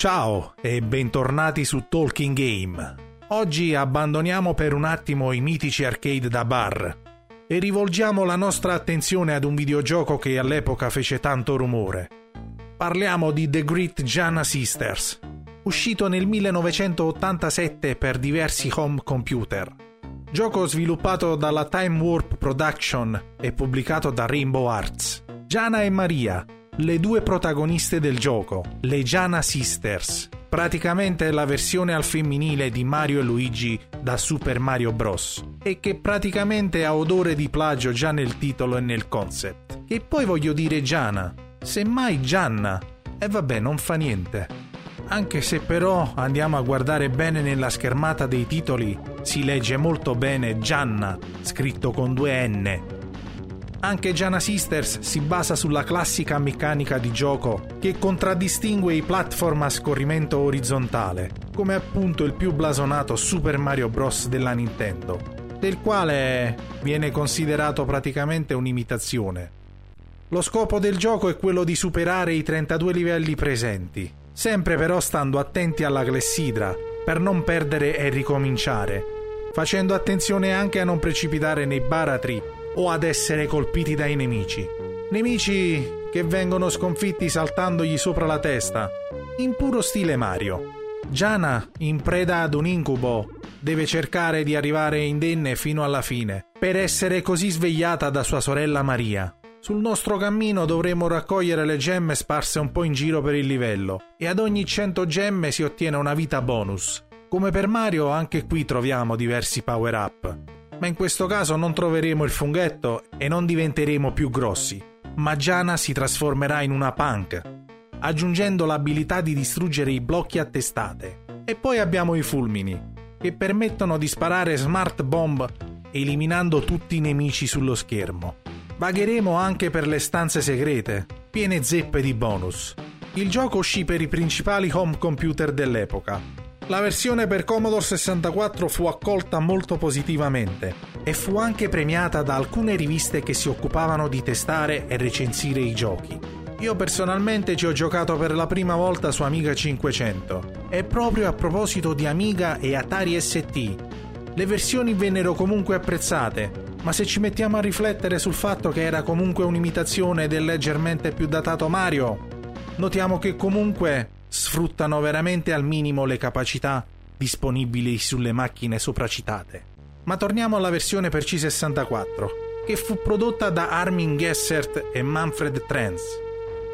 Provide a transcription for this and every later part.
Ciao e bentornati su Talking Game. Oggi abbandoniamo per un attimo i mitici arcade da bar e rivolgiamo la nostra attenzione ad un videogioco che all'epoca fece tanto rumore. Parliamo di The Great Jana Sisters, uscito nel 1987 per diversi home computer. Gioco sviluppato dalla Time Warp Production e pubblicato da Rainbow Arts. Jana e Maria, le due protagoniste del gioco, le Jana Sisters, praticamente la versione al femminile di Mario e Luigi da Super Mario Bros. e che praticamente ha odore di plagio già nel titolo e nel concept. E poi voglio dire Giana, semmai Gianna, e vabbè non fa niente. Anche se però andiamo a guardare bene nella schermata dei titoli, si legge molto bene Gianna, scritto con due N, anche Jana Sisters si basa sulla classica meccanica di gioco che contraddistingue i platform a scorrimento orizzontale, come appunto il più blasonato Super Mario Bros. della Nintendo, del quale viene considerato praticamente un'imitazione. Lo scopo del gioco è quello di superare i 32 livelli presenti, sempre però stando attenti alla clessidra per non perdere e ricominciare, facendo attenzione anche a non precipitare nei baratri o ad essere colpiti dai nemici. Nemici che vengono sconfitti saltandogli sopra la testa, in puro stile Mario. Giana, in preda ad un incubo, deve cercare di arrivare indenne fino alla fine, per essere così svegliata da sua sorella Maria. Sul nostro cammino dovremo raccogliere le gemme sparse un po' in giro per il livello, e ad ogni 100 gemme si ottiene una vita bonus. Come per Mario, anche qui troviamo diversi power up ma in questo caso non troveremo il funghetto e non diventeremo più grossi. Ma Giana si trasformerà in una punk, aggiungendo l'abilità di distruggere i blocchi a testate. E poi abbiamo i fulmini, che permettono di sparare smart bomb eliminando tutti i nemici sullo schermo. Vagheremo anche per le stanze segrete, piene zeppe di bonus. Il gioco uscì per i principali home computer dell'epoca, la versione per Commodore 64 fu accolta molto positivamente e fu anche premiata da alcune riviste che si occupavano di testare e recensire i giochi. Io personalmente ci ho giocato per la prima volta su Amiga 500 e proprio a proposito di Amiga e Atari ST. Le versioni vennero comunque apprezzate, ma se ci mettiamo a riflettere sul fatto che era comunque un'imitazione del leggermente più datato Mario, notiamo che comunque sfruttano veramente al minimo le capacità disponibili sulle macchine sopracitate. Ma torniamo alla versione per C64, che fu prodotta da Armin Gessert e Manfred Trenz,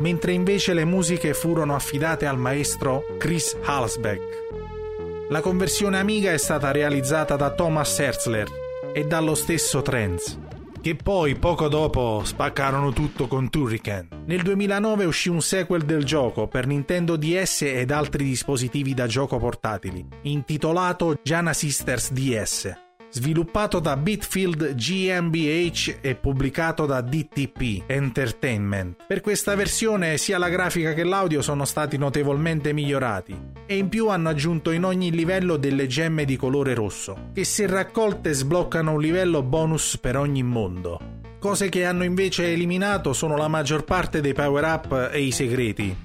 mentre invece le musiche furono affidate al maestro Chris Halsbeck. La conversione Amiga è stata realizzata da Thomas Herzler e dallo stesso Trenz che poi poco dopo spaccarono tutto con Turrican. Nel 2009 uscì un sequel del gioco per Nintendo DS ed altri dispositivi da gioco portatili, intitolato Jana Sisters DS sviluppato da Bitfield GmbH e pubblicato da DTP Entertainment. Per questa versione sia la grafica che l'audio sono stati notevolmente migliorati e in più hanno aggiunto in ogni livello delle gemme di colore rosso, che se raccolte sbloccano un livello bonus per ogni mondo. Cose che hanno invece eliminato sono la maggior parte dei power up e i segreti,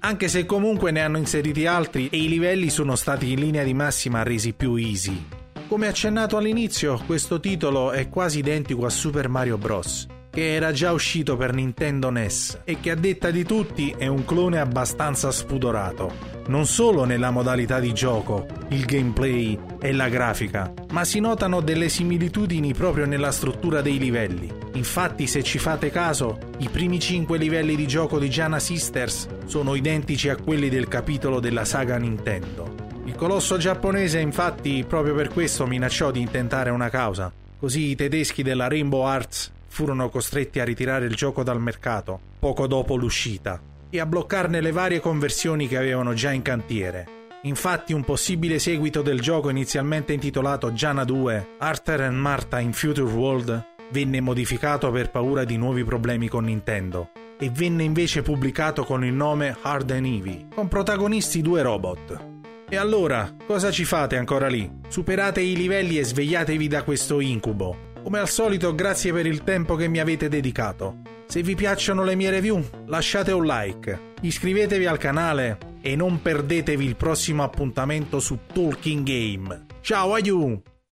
anche se comunque ne hanno inseriti altri e i livelli sono stati in linea di massima resi più easy. Come accennato all'inizio, questo titolo è quasi identico a Super Mario Bros., che era già uscito per Nintendo NES e che a detta di tutti è un clone abbastanza spudorato. Non solo nella modalità di gioco, il gameplay e la grafica, ma si notano delle similitudini proprio nella struttura dei livelli. Infatti, se ci fate caso, i primi 5 livelli di gioco di Jana Sisters sono identici a quelli del capitolo della saga Nintendo. Il colosso giapponese infatti proprio per questo minacciò di intentare una causa. Così i tedeschi della Rainbow Arts furono costretti a ritirare il gioco dal mercato poco dopo l'uscita e a bloccarne le varie conversioni che avevano già in cantiere. Infatti un possibile seguito del gioco inizialmente intitolato Jana 2 Arthur and Martha in Future World venne modificato per paura di nuovi problemi con Nintendo e venne invece pubblicato con il nome Hard and Eevee, con protagonisti due robot. E allora, cosa ci fate ancora lì? Superate i livelli e svegliatevi da questo incubo. Come al solito, grazie per il tempo che mi avete dedicato. Se vi piacciono le mie review, lasciate un like, iscrivetevi al canale e non perdetevi il prossimo appuntamento su Talking Game. Ciao, aiu!